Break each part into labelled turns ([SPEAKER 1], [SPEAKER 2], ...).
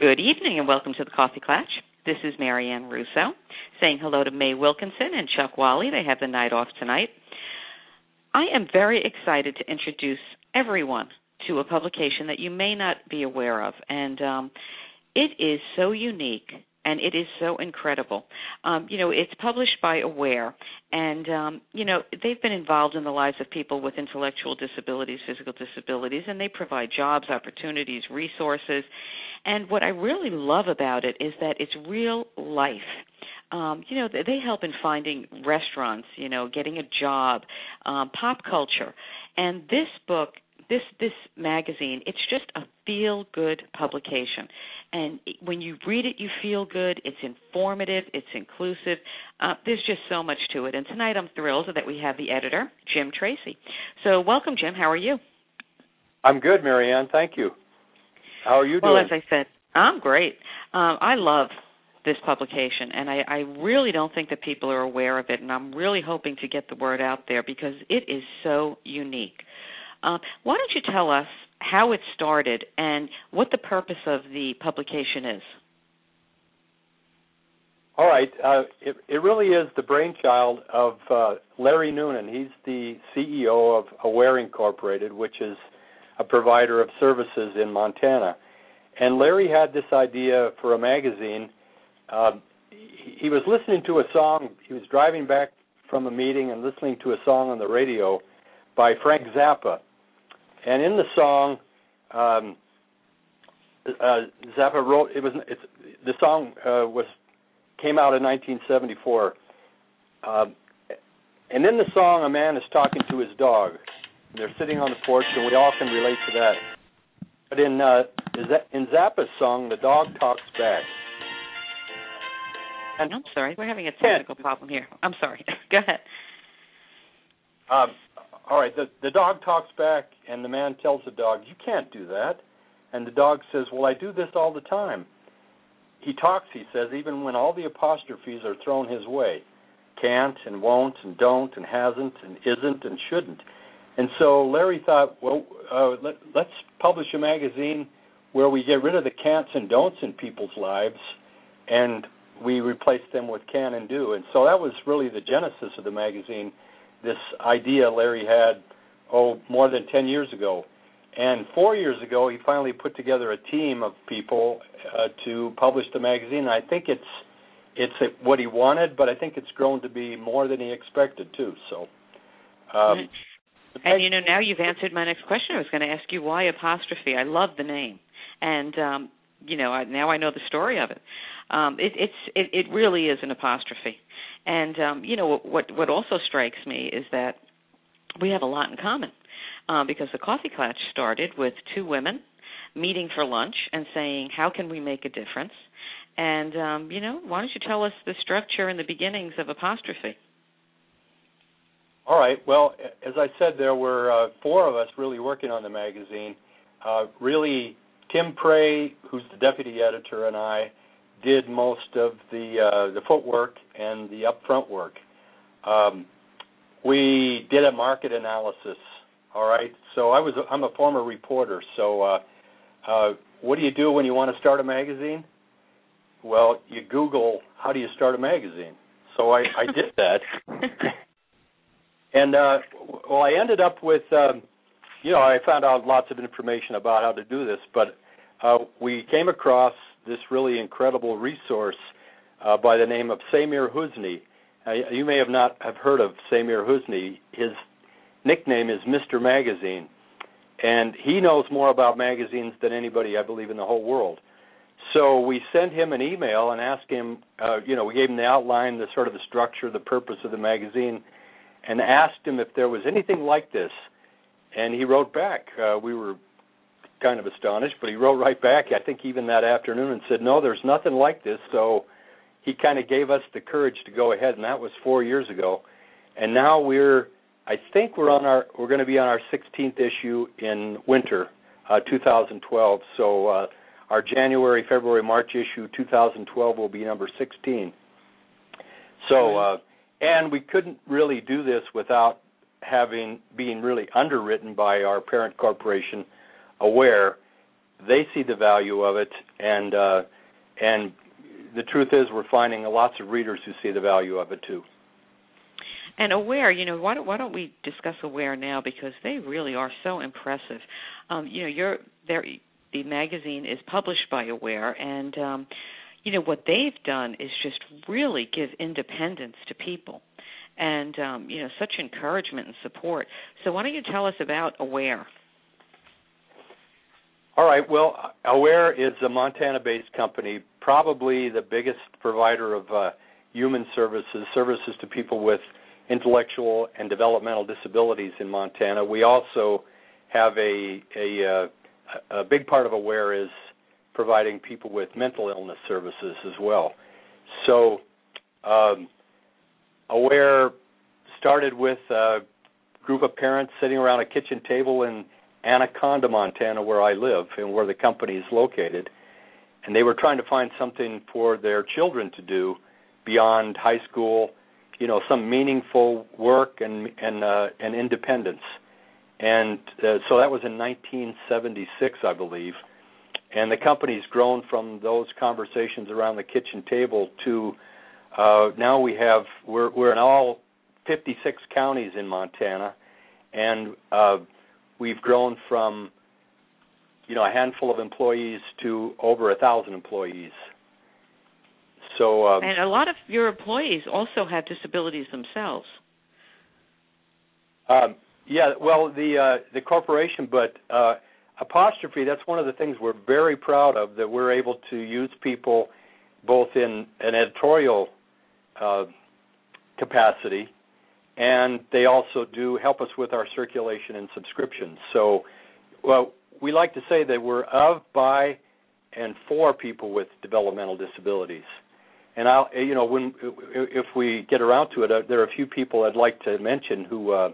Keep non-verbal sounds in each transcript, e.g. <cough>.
[SPEAKER 1] Good evening and welcome to the Coffee Klatch. This is Marianne Russo saying hello to May Wilkinson and Chuck Wally. They have the night off tonight. I am very excited to introduce everyone to a publication that you may not be aware of, and um, it is so unique and it is so incredible. Um, you know, it's published by Aware, and um, you know they've been involved in the lives of people with intellectual disabilities, physical disabilities, and they provide jobs, opportunities, resources. And what I really love about it is that it's real life. Um, you know, they help in finding restaurants, you know, getting a job, um, pop culture, and this book this this magazine it's just a feel good publication and when you read it you feel good. It's informative. It's inclusive. Uh, there's just so much to it. And tonight i'm thrilled that we have the editor jim tracy. So welcome jim. How are you?
[SPEAKER 2] I'm good marianne. Thank you. How are you
[SPEAKER 1] doing?
[SPEAKER 2] well
[SPEAKER 1] as i said i'm great. Um, i love this publication and I, I really don't think that people are aware of it and i'm really hoping to get the word out there because it is so unique. Uh, why don't you tell us how it started and what the purpose of the publication is?
[SPEAKER 2] All right. Uh, it, it, really is the brainchild of uh, Larry Noonan. He's the CEO of Aware Incorporated, which is a provider of services in Montana. And Larry had this idea for a magazine. Uh, he, he was listening to a song. He was driving back from a meeting and listening to a song on the radio by Frank Zappa and in the song, um, uh, Zappa wrote it was it's the song uh, was came out in 1974, uh, and in the song, a man is talking to his dog. They're sitting on the porch, and we all can relate to that. But in uh, in Zappa's song, the dog talks back.
[SPEAKER 1] And I'm sorry, we're having a technical problem here. I'm sorry. <laughs> Go ahead.
[SPEAKER 2] Um, all right, the the dog talks back, and the man tells the dog, "You can't do that." And the dog says, "Well, I do this all the time." He talks, he says, even when all the apostrophes are thrown his way, can't and won't and don't and hasn't and isn't and shouldn't. And so Larry thought, well, uh, let, let's publish a magazine where we get rid of the can'ts and don'ts in people's lives, and we replace them with can and do. And so that was really the genesis of the magazine this idea Larry had oh more than 10 years ago. And 4 years ago he finally put together a team of people uh, to publish the magazine. I think it's it's what he wanted, but I think it's grown to be more than he expected too. So um,
[SPEAKER 1] and you know now you've answered my next question. I was going to ask you why apostrophe. I love the name. And um you know, I, now I know the story of it. Um, it it's it, it really is an apostrophe. And um, you know what what also strikes me is that we have a lot in common uh, because the Coffee Klatch started with two women meeting for lunch and saying, "How can we make a difference?" And um, you know, why don't you tell us the structure and the beginnings of Apostrophe?
[SPEAKER 2] All right. Well, as I said, there were uh, four of us really working on the magazine. Uh, really, Tim Prey, who's the deputy editor, and I did most of the uh, the footwork and the upfront work. Um, we did a market analysis. All right, so I was I'm a former reporter. So uh, uh, what do you do when you want to start a magazine? Well, you Google how do you start a magazine. So I, I did <laughs> that, and uh, well, I ended up with. Um, you know, I found out lots of information about how to do this, but uh, we came across this really incredible resource uh, by the name of Samir Husni. Uh, you may have not have heard of Samir Husni. His nickname is Mr. Magazine, and he knows more about magazines than anybody, I believe, in the whole world. So we sent him an email and asked him, uh, you know, we gave him the outline, the sort of the structure, the purpose of the magazine, and asked him if there was anything like this. And he wrote back. Uh, we were kind of astonished, but he wrote right back, I think even that afternoon, and said, No, there's nothing like this. So he kind of gave us the courage to go ahead, and that was four years ago. And now we're, I think we're on our, we're going to be on our 16th issue in winter, uh, 2012. So uh, our January, February, March issue 2012 will be number 16. So, uh, and we couldn't really do this without having being really underwritten by our parent corporation, Aware. they see the value of it, and uh, and the truth is, we're finding lots of readers who see the value of it too.
[SPEAKER 1] And Aware, you know, why don't why don't we discuss Aware now because they really are so impressive. Um, you know, you're there. The magazine is published by Aware, and um, you know what they've done is just really give independence to people, and um, you know such encouragement and support. So why don't you tell us about Aware?
[SPEAKER 2] All right. Well, Aware is a Montana-based company, probably the biggest provider of uh, human services, services to people with intellectual and developmental disabilities in Montana. We also have a a, uh, a big part of Aware is providing people with mental illness services as well. So, um, Aware started with a group of parents sitting around a kitchen table in Anaconda, Montana, where I live and where the company is located. And they were trying to find something for their children to do beyond high school you know some meaningful work and and uh, and independence. And uh, so that was in 1976, I believe. And the company's grown from those conversations around the kitchen table to uh, now we have we're we're in all 56 counties in Montana, and uh, we've grown from you know a handful of employees to over a thousand employees so um,
[SPEAKER 1] and a lot of your employees also have disabilities themselves.
[SPEAKER 2] Um, yeah, well, the uh, the corporation, but uh, apostrophe. That's one of the things we're very proud of that we're able to use people both in an editorial uh, capacity, and they also do help us with our circulation and subscriptions. So, well, we like to say that we're of, by, and for people with developmental disabilities. And I'll, you know, when if we get around to it, uh, there are a few people I'd like to mention who uh,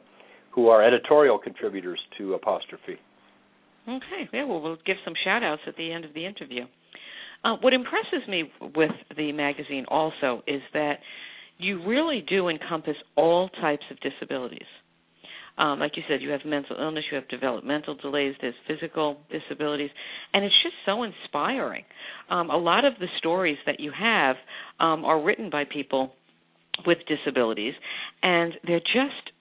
[SPEAKER 2] who are editorial contributors to Apostrophe.
[SPEAKER 1] Okay, yeah, well, we'll give some shout outs at the end of the interview. Uh, what impresses me with the magazine also is that you really do encompass all types of disabilities. Um, like you said, you have mental illness, you have developmental delays, there's physical disabilities, and it's just so inspiring. Um, a lot of the stories that you have um, are written by people with disabilities, and they're just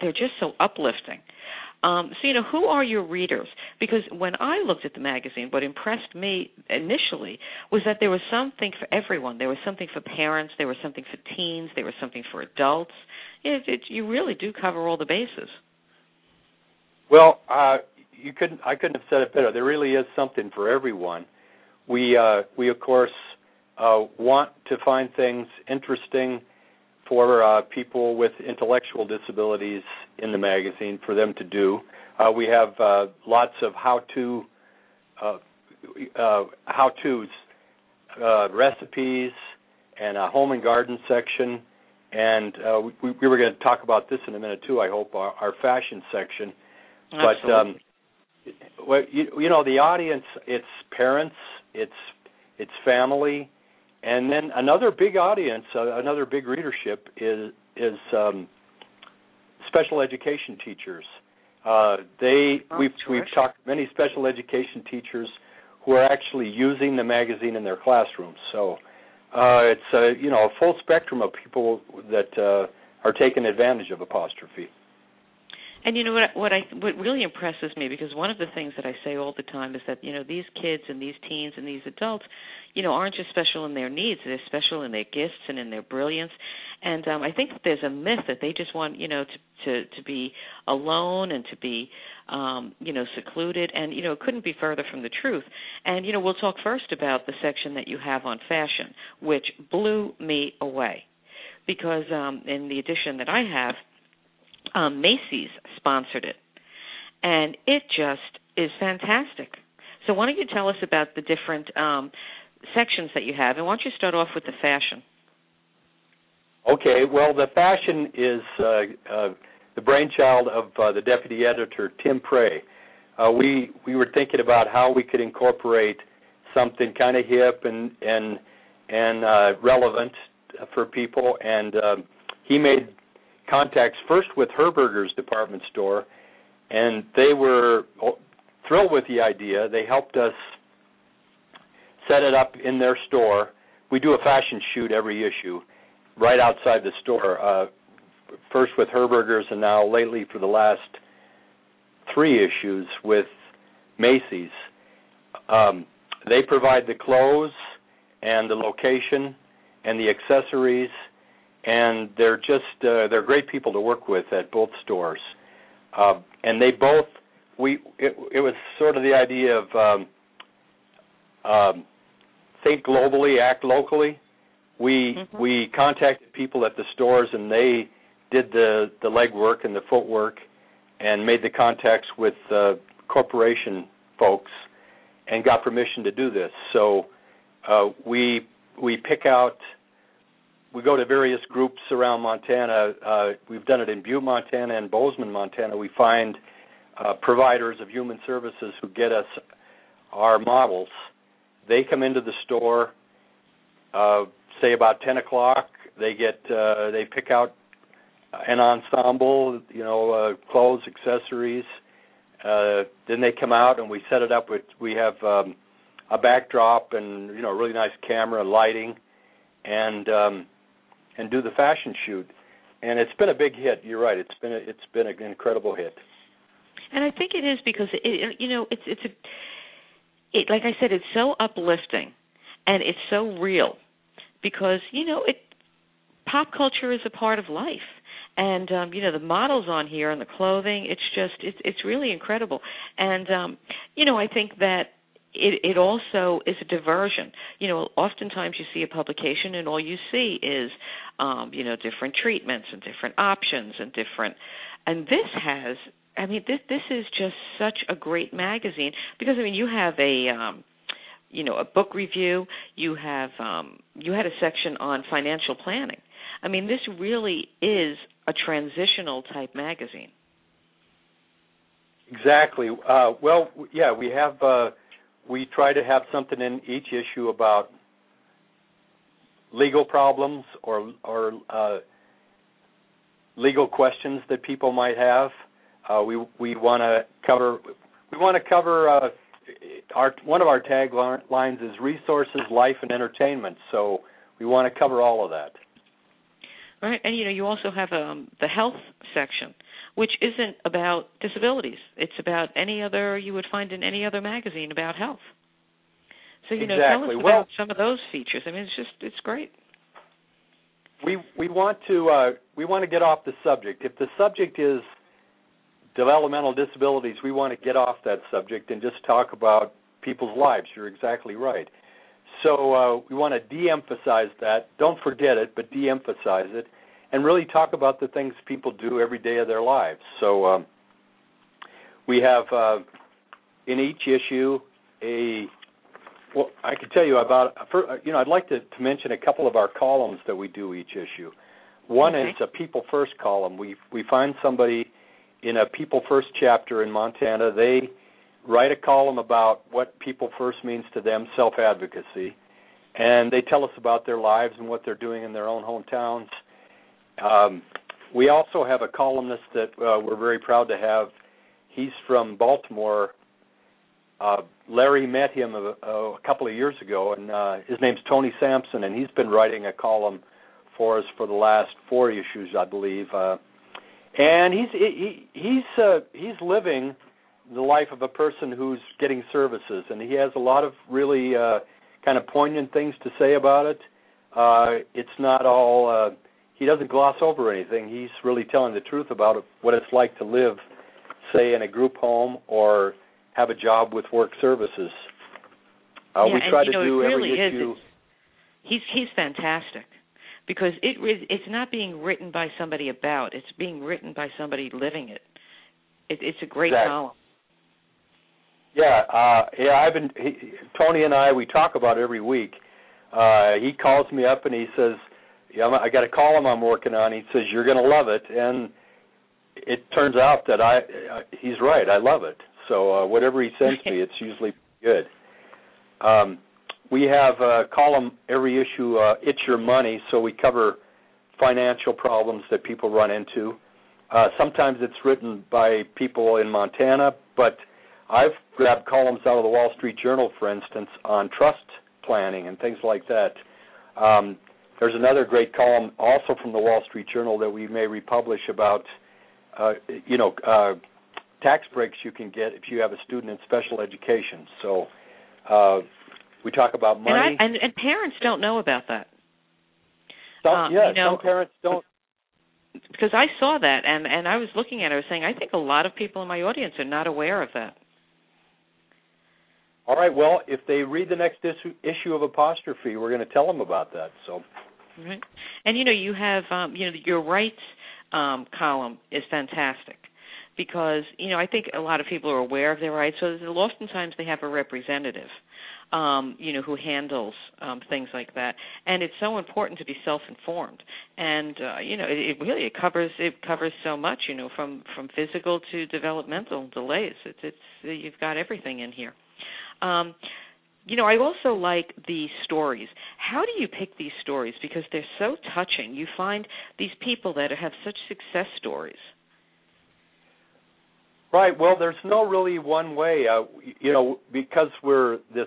[SPEAKER 1] they're just so uplifting. Um, so, you know, who are your readers? Because when I looked at the magazine, what impressed me initially was that there was something for everyone. There was something for parents, there was something for teens, there was something for adults. It, it, you really do cover all the bases.
[SPEAKER 2] Well, uh, you couldn't. I couldn't have said it better. There really is something for everyone. We, uh, we of course, uh, want to find things interesting for uh, people with intellectual disabilities in the magazine for them to do. Uh, we have uh, lots of how-to uh, uh, how-tos, uh, recipes, and a home and garden section. And we, we, were going to talk about this in a minute too. I hope our, our fashion section.
[SPEAKER 1] Absolutely.
[SPEAKER 2] But um, well, you, you know, the audience, it's parents, it's it's family, and then another big audience, uh, another big readership is is um, special education teachers. Uh, they
[SPEAKER 1] oh,
[SPEAKER 2] we've we've talked to many special education teachers who are actually using the magazine in their classrooms. So uh, it's a you know a full spectrum of people that uh, are taking advantage of apostrophe.
[SPEAKER 1] And you know what? What I what really impresses me because one of the things that I say all the time is that you know these kids and these teens and these adults, you know, aren't just special in their needs; they're special in their gifts and in their brilliance. And um, I think that there's a myth that they just want you know to to to be alone and to be um, you know secluded. And you know, it couldn't be further from the truth. And you know, we'll talk first about the section that you have on fashion, which blew me away because um, in the edition that I have um, Macy's sponsored it, and it just is fantastic. So why don't you tell us about the different um, sections that you have, and why don't you start off with the fashion?
[SPEAKER 2] Okay, well, the fashion is uh, uh, the brainchild of uh, the deputy editor Tim Prey. Uh, we we were thinking about how we could incorporate something kind of hip and and and uh, relevant for people, and um, he made contacts first with Herberger's department store, and they were thrilled with the idea. They helped us set it up in their store. We do a fashion shoot every issue, right outside the store. Uh, first with Herberger's, and now lately for the last three issues with Macy's. Um, they provide the clothes and the location and the accessories, and they're just uh, they're great people to work with at both stores. Uh, and they both we it, it was sort of the idea of um, um, think globally, act locally. We mm-hmm. we contacted people at the stores, and they did the the legwork and the footwork, and made the contacts with uh, corporation folks, and got permission to do this. So uh, we we pick out. We go to various groups around Montana. Uh, we've done it in Butte, Montana, and Bozeman, Montana. We find uh, providers of human services who get us our models. They come into the store, uh, say about 10 o'clock. They get uh, they pick out an ensemble, you know, uh, clothes, accessories. Uh, then they come out and we set it up with we have um, a backdrop and you know really nice camera, lighting, and um, and do the fashion shoot. And it's been a big hit. You're right. It's been a, it's been an incredible hit.
[SPEAKER 1] And I think it is because it, you know it's it's a it like I said it's so uplifting and it's so real because you know it pop culture is a part of life and um you know the models on here and the clothing it's just it's it's really incredible and um you know I think that it it also is a diversion. You know, oftentimes you see a publication and all you see is um, you know, different treatments and different options and different and this has I mean, this this is just such a great magazine because I mean, you have a um, you know a book review. You have um, you had a section on financial planning. I mean, this really is a transitional type magazine.
[SPEAKER 2] Exactly. Uh, well, yeah, we have. Uh, we try to have something in each issue about legal problems or or uh, legal questions that people might have. Uh, we we want to cover we want to cover uh, our one of our taglines is resources, life, and entertainment. So we want to cover all of that.
[SPEAKER 1] Right, and you know you also have um, the health section, which isn't about disabilities. It's about any other you would find in any other magazine about health. So you
[SPEAKER 2] exactly.
[SPEAKER 1] know, tell us
[SPEAKER 2] well,
[SPEAKER 1] about some of those features. I mean, it's just it's great.
[SPEAKER 2] We we want to uh, we want to get off the subject. If the subject is developmental disabilities, we want to get off that subject and just talk about people's lives. You're exactly right. So uh, we want to de-emphasize that. Don't forget it, but de-emphasize it, and really talk about the things people do every day of their lives. So um, we have uh, in each issue a well, I can tell you about. For, you know, I'd like to, to mention a couple of our columns that we do each issue. One
[SPEAKER 1] okay.
[SPEAKER 2] is a people first column. We we find somebody in a People First chapter in Montana, they write a column about what People First means to them, self advocacy, and they tell us about their lives and what they're doing in their own hometowns. Um, we also have a columnist that uh, we're very proud to have. He's from Baltimore. Uh, Larry met him a, a couple of years ago, and uh, his name's Tony Sampson, and he's been writing a column for us for the last four issues, I believe. Uh, and he's he, he's uh, he's living the life of a person who's getting services, and he has a lot of really uh, kind of poignant things to say about it. Uh, it's not all uh, he doesn't gloss over anything. He's really telling the truth about what it's like to live, say, in a group home or have a job with work services. Uh,
[SPEAKER 1] yeah,
[SPEAKER 2] we try
[SPEAKER 1] and,
[SPEAKER 2] to
[SPEAKER 1] know,
[SPEAKER 2] do
[SPEAKER 1] really
[SPEAKER 2] every issue.
[SPEAKER 1] It's, he's he's fantastic because it it's not being written by somebody about it's being written by somebody living it, it it's a great
[SPEAKER 2] exactly.
[SPEAKER 1] column
[SPEAKER 2] yeah uh yeah i've been he, tony and i we talk about it every week uh he calls me up and he says yeah i got a column i'm working on. He says you're going to love it. And it turns out that i uh, he's right. I love it. So uh whatever he sends me <laughs> it's usually good. Um we have a column every issue uh, it's your money so we cover financial problems that people run into. Uh, sometimes it's written by people in montana but I've grabbed columns out of the Wall Street Journal, for instance, on trust planning and things like that. Um, there's another great column also from the Wall Street Journal that we may republish about, uh, you know, uh, tax breaks you can get if you have a student in special education. So uh, we talk about money.
[SPEAKER 1] And, I, and, and parents don't know about that.
[SPEAKER 2] Some,
[SPEAKER 1] um,
[SPEAKER 2] yeah,
[SPEAKER 1] you know,
[SPEAKER 2] some parents don't.
[SPEAKER 1] Because I saw that, and and I was looking at it, I was saying, I think a lot of people in my audience are not aware of that.
[SPEAKER 2] All right. Well, if they read the next issue, issue of Apostrophe, we're going to tell them about that. So.
[SPEAKER 1] Right. And you know, you have um, you know your rights um, column is fantastic because you know I think a lot of people are aware of their rights. So oftentimes they have a representative, um, you know, who handles um, things like that. And it's so important to be self-informed. And uh, you know, it, it really it covers it covers so much. You know, from from physical to developmental delays. It's it's you've got everything in here. Um, you know, I also like the stories. How do you pick these stories? Because they're so touching. You find these people that have such success stories.
[SPEAKER 2] Right. Well, there's no really one way. Uh, you know, because we're this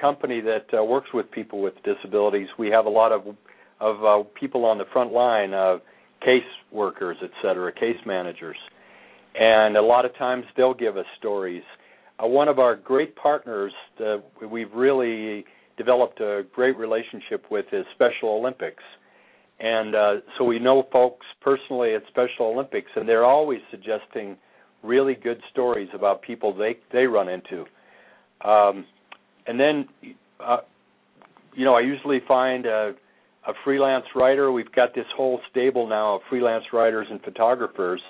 [SPEAKER 2] company that uh, works with people with disabilities, we have a lot of of uh, people on the front line, uh, case workers, et cetera, case managers, and a lot of times they'll give us stories one of our great partners that we've really developed a great relationship with is Special Olympics. And uh, so we know folks personally at Special Olympics, and they're always suggesting really good stories about people they they run into. Um, and then, uh, you know, I usually find a, a freelance writer. We've got this whole stable now of freelance writers and photographers.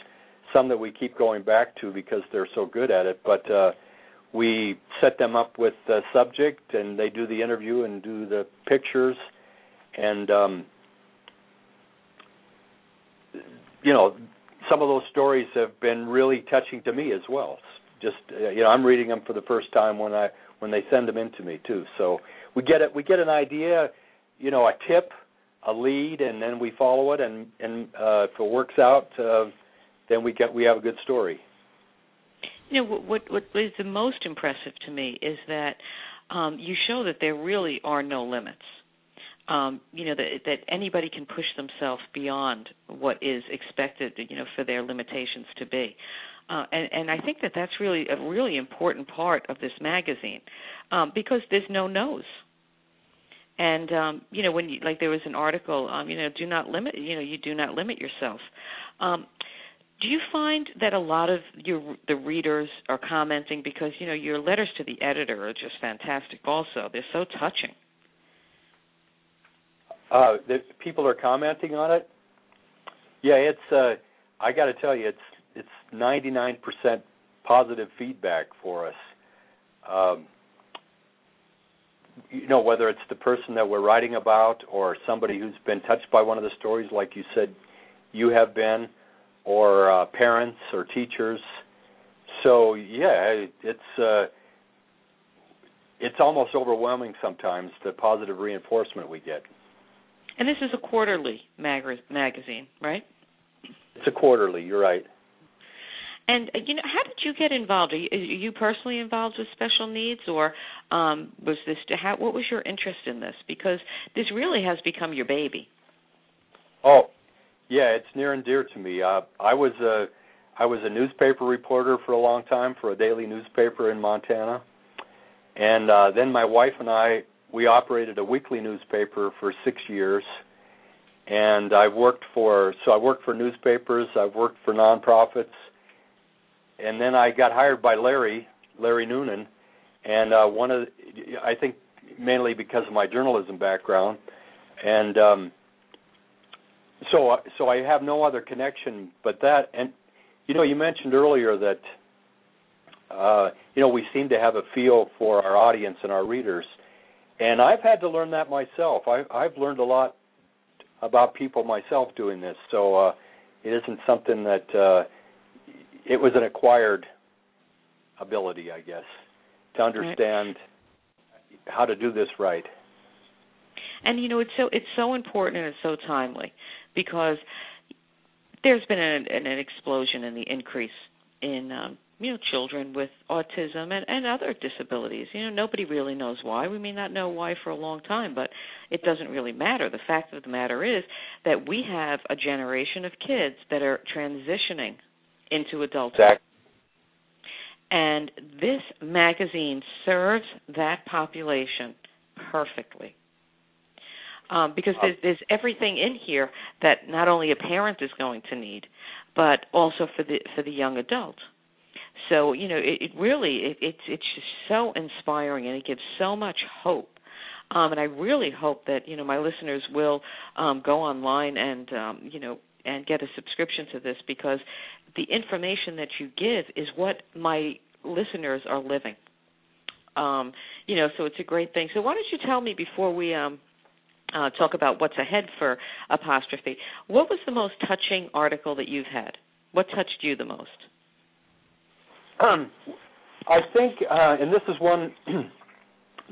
[SPEAKER 2] Some that we keep going back to because they're so good at it, but uh, we set them up with the subject and they do the interview and do the pictures. And um you know some of those stories have been really touching to me as well. Just uh, you know i'm reading them for the first time when i when they send them in to me too. So we get it we get an idea you know a tip a lead and then we follow it. And and uh if it works out uh then we get we have a good story
[SPEAKER 1] you know what what is the most impressive to me is that um, you show that there really are no limits. Um, you know that that anybody can push themselves beyond what is expected, you know, for their limitations to be. Uh, and, and I think that that's really a really important part of this magazine um, because there's no no's. And um, you know, when you like, there was an article, um, you know, do not limit. You know, you do not limit yourself. Um, do you find that a lot of your the readers are commenting because you know your letters to the editor are just fantastic also. They're so touching.
[SPEAKER 2] Uh the people are commenting on it? Yeah it's uh i got to tell you it's it's 99% positive feedback for us. Um you know whether it's the person that we're writing about or somebody who's been touched by one of the stories like you said you have been or uh, parents or teachers. So yeah, it's uh, it's almost overwhelming sometimes the positive reinforcement we get.
[SPEAKER 1] And this is a quarterly mag- magazine, right?
[SPEAKER 2] It's a quarterly. You're right.
[SPEAKER 1] And uh, you know, how did you get involved? Are you, are you personally involved with special needs, or um, was this? How, what was your interest in this? Because this really has become your baby.
[SPEAKER 2] Oh, yeah, it's near and dear to me. Uh, I was a I was a newspaper reporter for a long time for a daily newspaper in Montana, and uh, then my wife and I we operated a weekly newspaper for six years, and I've worked for so I worked for newspapers, I've worked for nonprofits, and then I got hired by Larry Larry Noonan, and uh, one of the, I think mainly because of my journalism background, and um, so so I have no other connection but that. And you know, you mentioned earlier that uh, you know we seem to have a feel for our audience and our readers, and I've had to learn that myself. I, I've learned a lot about people myself doing this. So uh, it isn't something that uh, it was an acquired ability, I guess, to understand right. how to do this right.
[SPEAKER 1] And you know, it's so it's so important and it's so timely because there's been an, an explosion in the increase in um, you know children with autism and and other disabilities. You know nobody really knows why. We may not know why for a long time but it doesn't really matter. The fact of the matter is that we have a generation of kids that are transitioning into adulthood.
[SPEAKER 2] Exactly.
[SPEAKER 1] and this magazine serves that population perfectly um, because there's, there's everything in here that not only a parent is going to need, but also for the for the young adult. So you know, it, it really it, it's it's just so inspiring and it gives so much hope. Um, and I really hope that you know my listeners will um, go online and um, you know and get a subscription to this because the information that you give is what my listeners are living. Um, you know, so it's a great thing. So why don't you tell me before we um, uh, talk about what's ahead for apostrophe? What was the most touching article that you've had? What touched you the most?
[SPEAKER 2] Um, I think, uh, and this is one <clears throat>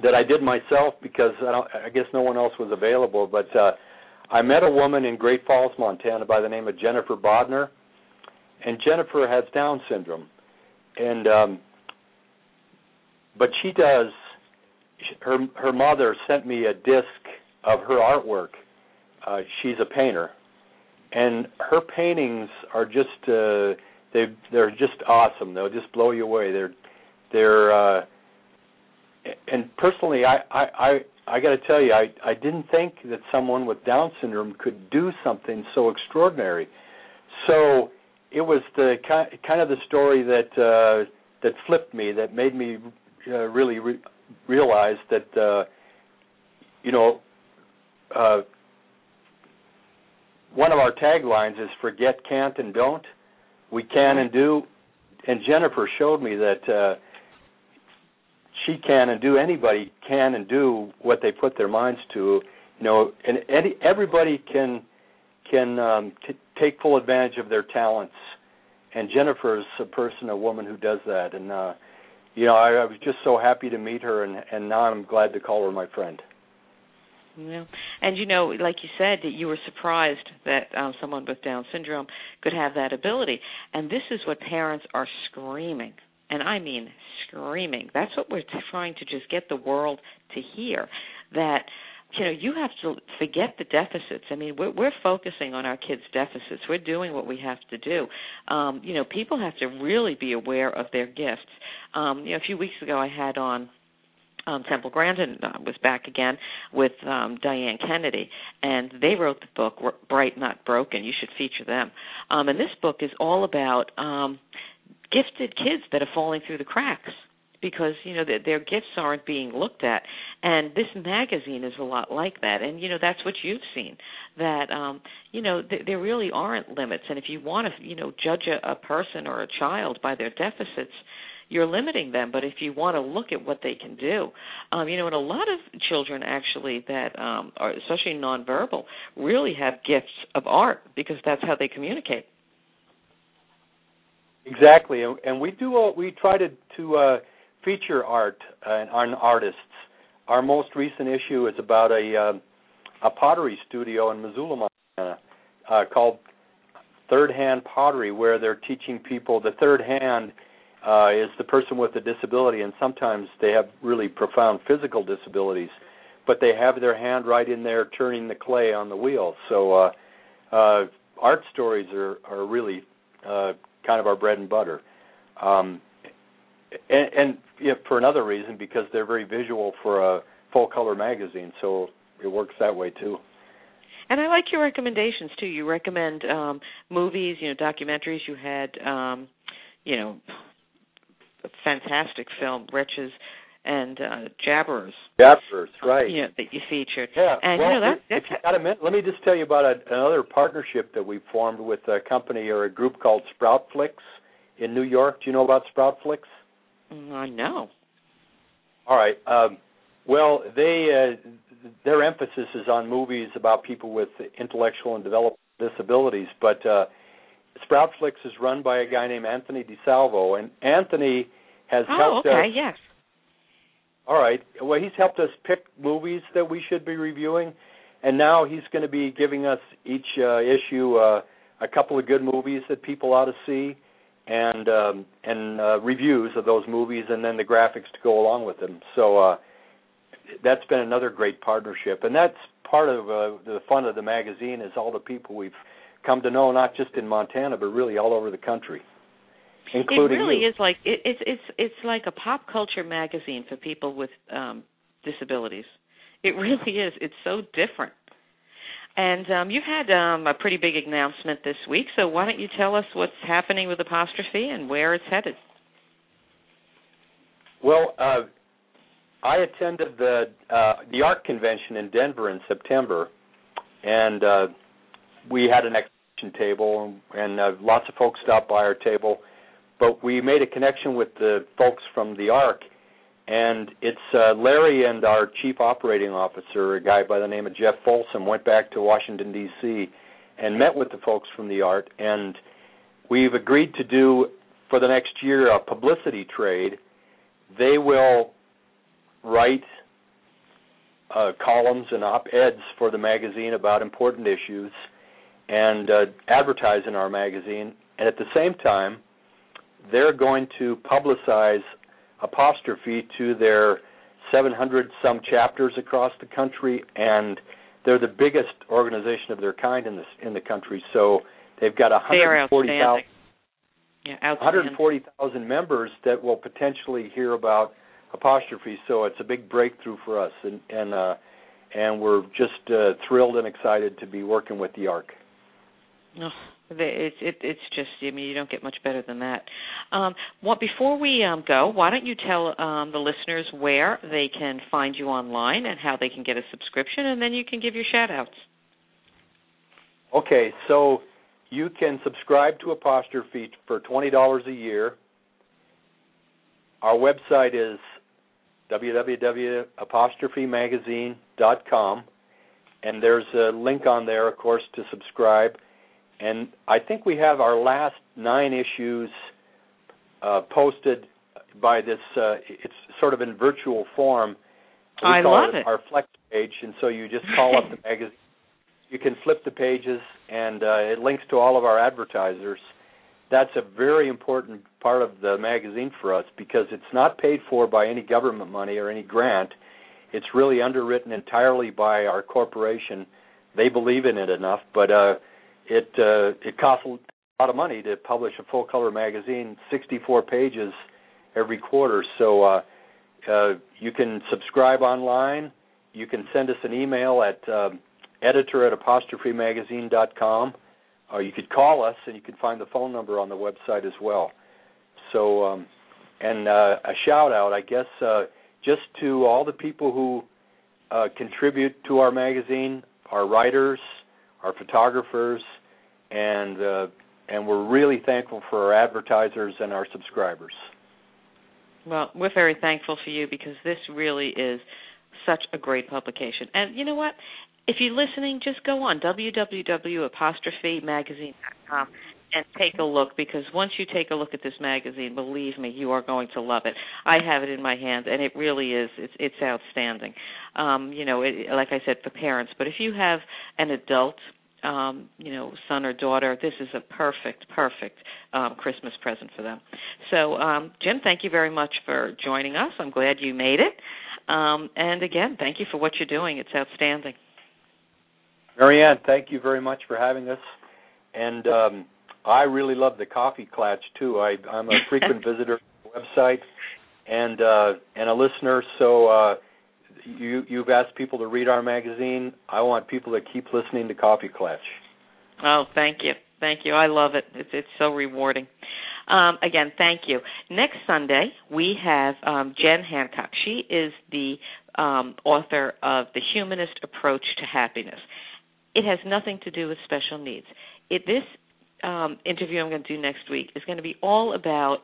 [SPEAKER 2] that I did myself because I, don't, I guess no one else was available. But uh, I met a woman in Great Falls, Montana, by the name of Jennifer Bodner, and Jennifer has Down syndrome, and um, but she does. Her her mother sent me a disc of her artwork. Uh, she's a painter, and her paintings are just uh, they they're just awesome. They'll just blow you away. They're they're uh, and personally, I I I, I got to tell you, I I didn't think that someone with Down syndrome could do something so extraordinary. So it was the kind of the story that uh, that flipped me, that made me uh, really re- realize that uh, you know uh, one of our taglines is "Forget can't and don't." We can and do, and Jennifer showed me that uh, she can and do. Anybody can and do what they put their minds to. You know, and any, everybody can can um, t- take full advantage of their talents. And Jennifer is a person, a woman who does that. And uh, you know, I, I was just so happy to meet her, and and now I'm glad to call her my friend.
[SPEAKER 1] Yeah, and you know, like you said, that you were surprised that um, someone with Down syndrome could have that ability, and this is what parents are screaming, and I mean screaming. That's what we're trying to just get the world to hear that you know you have to forget the deficits. I mean we're we're focusing on our kids deficits. We're doing what we have to do. Um you know people have to really be aware of their gifts. Um you know a few weeks ago i had on um, Temple Grandin uh, was back again with um, Diane Kennedy, and they wrote the book Bright Not Broken. You should feature them. Um, and this book is all about um, gifted kids that are falling through the cracks because you know their, their gifts aren't being looked at and this magazine is a lot like that and you know that's what you've seen that um you know th- there really aren't limits and if you want to you know judge a, a person or a child by their deficits you're limiting them. But if you want to look at what they can do, um, you know, and a lot of children actually that um, are especially nonverbal really have gifts of art because that's how they communicate.
[SPEAKER 2] Exactly, and we do. Uh, we try to to uh, feature art and uh, artists. Our most recent issue is about a uh, a pottery studio in Missoula, Montana, uh, called Third Hand Pottery, where they're teaching people the third hand uh, is the person with a disability, and sometimes they have really profound physical disabilities, but they have their hand right in there turning the clay on the wheel. So uh, uh, art stories are are really uh, kind of our bread and butter, um, and, and for another reason because they're very visual for a full color magazine, so it works that way too.
[SPEAKER 1] And I like your recommendations too. You recommend um movies, you know, documentaries. You had um you know fantastic film, Wretches and uh, Jabberers.
[SPEAKER 2] Jabberers, right?
[SPEAKER 1] You know, that you featured.
[SPEAKER 2] Yeah.
[SPEAKER 1] And
[SPEAKER 2] well,
[SPEAKER 1] you know that. That's,
[SPEAKER 2] if you got a minute, let me just tell you about a, another partnership that we formed with a company or a group called Sproutflix in New York. Do you know about Sproutflix?
[SPEAKER 1] Mm, I know.
[SPEAKER 2] All right. Um, well, they uh, their emphasis is on movies about people with intellectual and developmental disabilities, but uh, Sproutflix is run by a guy named Anthony DeSalvo, and Anthony has
[SPEAKER 1] oh,
[SPEAKER 2] helped
[SPEAKER 1] okay,
[SPEAKER 2] us.
[SPEAKER 1] yes.
[SPEAKER 2] All right. Well, he's helped us pick movies that we should be reviewing, and now he's going to be giving us each uh, issue uh, a couple of good movies that people ought to see. and um, and uh, reviews of those movies, and then the graphics to go along with them. So uh, that's been another great partnership, and that's part of uh, the fun of the magazine is all the people we've come to know, not just in Montana, but really all over the country, including
[SPEAKER 1] It really
[SPEAKER 2] you.
[SPEAKER 1] is like it, it's it's it's like a pop culture magazine for people with um disabilities. It <laughs> really is. It's so different. And um, you've had um, a pretty big announcement this week, so why don't you tell us what's happening with Apostrophe and where it's headed?
[SPEAKER 2] Well, uh, I attended the uh, the ARC convention in Denver in September, and uh, we had an exhibition table, and uh, lots of folks stopped by our table. But we made a connection with the folks from the ARC, and it's uh, Larry and our chief operating officer, a guy by the name of Jeff Folsom, went back to Washington D.C. and met with the folks from the ARC, and we've agreed to do for the next year a publicity trade. They will write uh, columns and op-eds for the magazine about important issues and uh, advertise in our magazine. And at the same time, they're going to publicize apostrophe to their 700 some chapters across the country, and they're the biggest organization of their kind in this in the country. So they've got 140,000.
[SPEAKER 1] Yeah,
[SPEAKER 2] 140,000 members that will potentially hear about apostrophe. So it's a big breakthrough for us, and and uh, and we're just uh, thrilled and excited to be working with the ARC.
[SPEAKER 1] Oh, it's it, it's just I mean you don't get much better than that. Um, what before we um, go, why don't you tell um, the listeners where they can find you online and how they can get a subscription, and then you can give your shout outs.
[SPEAKER 2] Okay, so you can subscribe to Apostrophe for twenty dollars a year. Our website is www.apostrophemagazine.com, and there's a link on there, of course, to subscribe. And I think we have our last nine issues uh, posted by this. Uh, it's sort of in virtual form. We
[SPEAKER 1] I
[SPEAKER 2] call
[SPEAKER 1] love it.
[SPEAKER 2] Our flex page, and so you just call up the <laughs> magazine you can flip the pages and uh, it links to all of our advertisers. That's a very important part of the magazine for us because it's not paid for by any government money or any grant. It's really underwritten entirely by our corporation. They believe in it enough, but uh, it uh, it costs a lot of money to publish a full color magazine, 64 pages every quarter. So uh, uh, you can subscribe online. You can send us an email at um, editor at apostrophemagazine.com, or you could call us and you can find the phone number on the website as well. So, um, and uh, a shout out, I guess, uh, just to all the people who uh, contribute to our magazine, our writers, our photographers, and uh, and we're really thankful for our advertisers and our subscribers.
[SPEAKER 1] Well, we're very thankful for you because this really is such a great publication. And you know what? If you're listening, just go on www.apostrophemagazine.com and take a look because once you take a look at this magazine, believe me, you are going to love it. I have it in my hands, and it really is. It's it's outstanding. Um, you know, it, like I said, for parents. But if you have an adult um, you know, son or daughter, this is a perfect, perfect um, Christmas present for them. So, um, Jim, thank you very much for joining us. I'm glad you made it. Um, and again, thank you for what you're doing. It's outstanding.
[SPEAKER 2] Marianne, thank you very much for having us. And um, I really love the Coffee Klatch too. I, I'm a frequent <laughs> visitor to the website and uh, and a listener. So uh, you you've asked people to read our magazine. I want people to keep listening to Coffee Klatch.
[SPEAKER 1] Oh, thank you, thank you. I love it. It's it's so rewarding. Um, again, thank you. Next Sunday we have um, Jen Hancock. She is the um, author of The Humanist Approach to Happiness. It has nothing to do with special needs. It this um, interview I'm going to do next week is going to be all about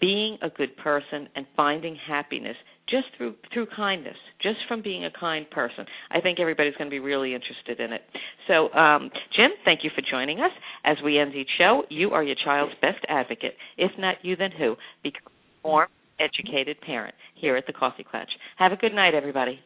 [SPEAKER 1] being a good person and finding happiness just through through kindness, just from being a kind person. I think everybody's going to be really interested in it. So, um, Jim, thank you for joining us. As we end each show, you are your child's best advocate. If not you, then who? Become more educated parent here at the Coffee Klatch. Have a good night, everybody.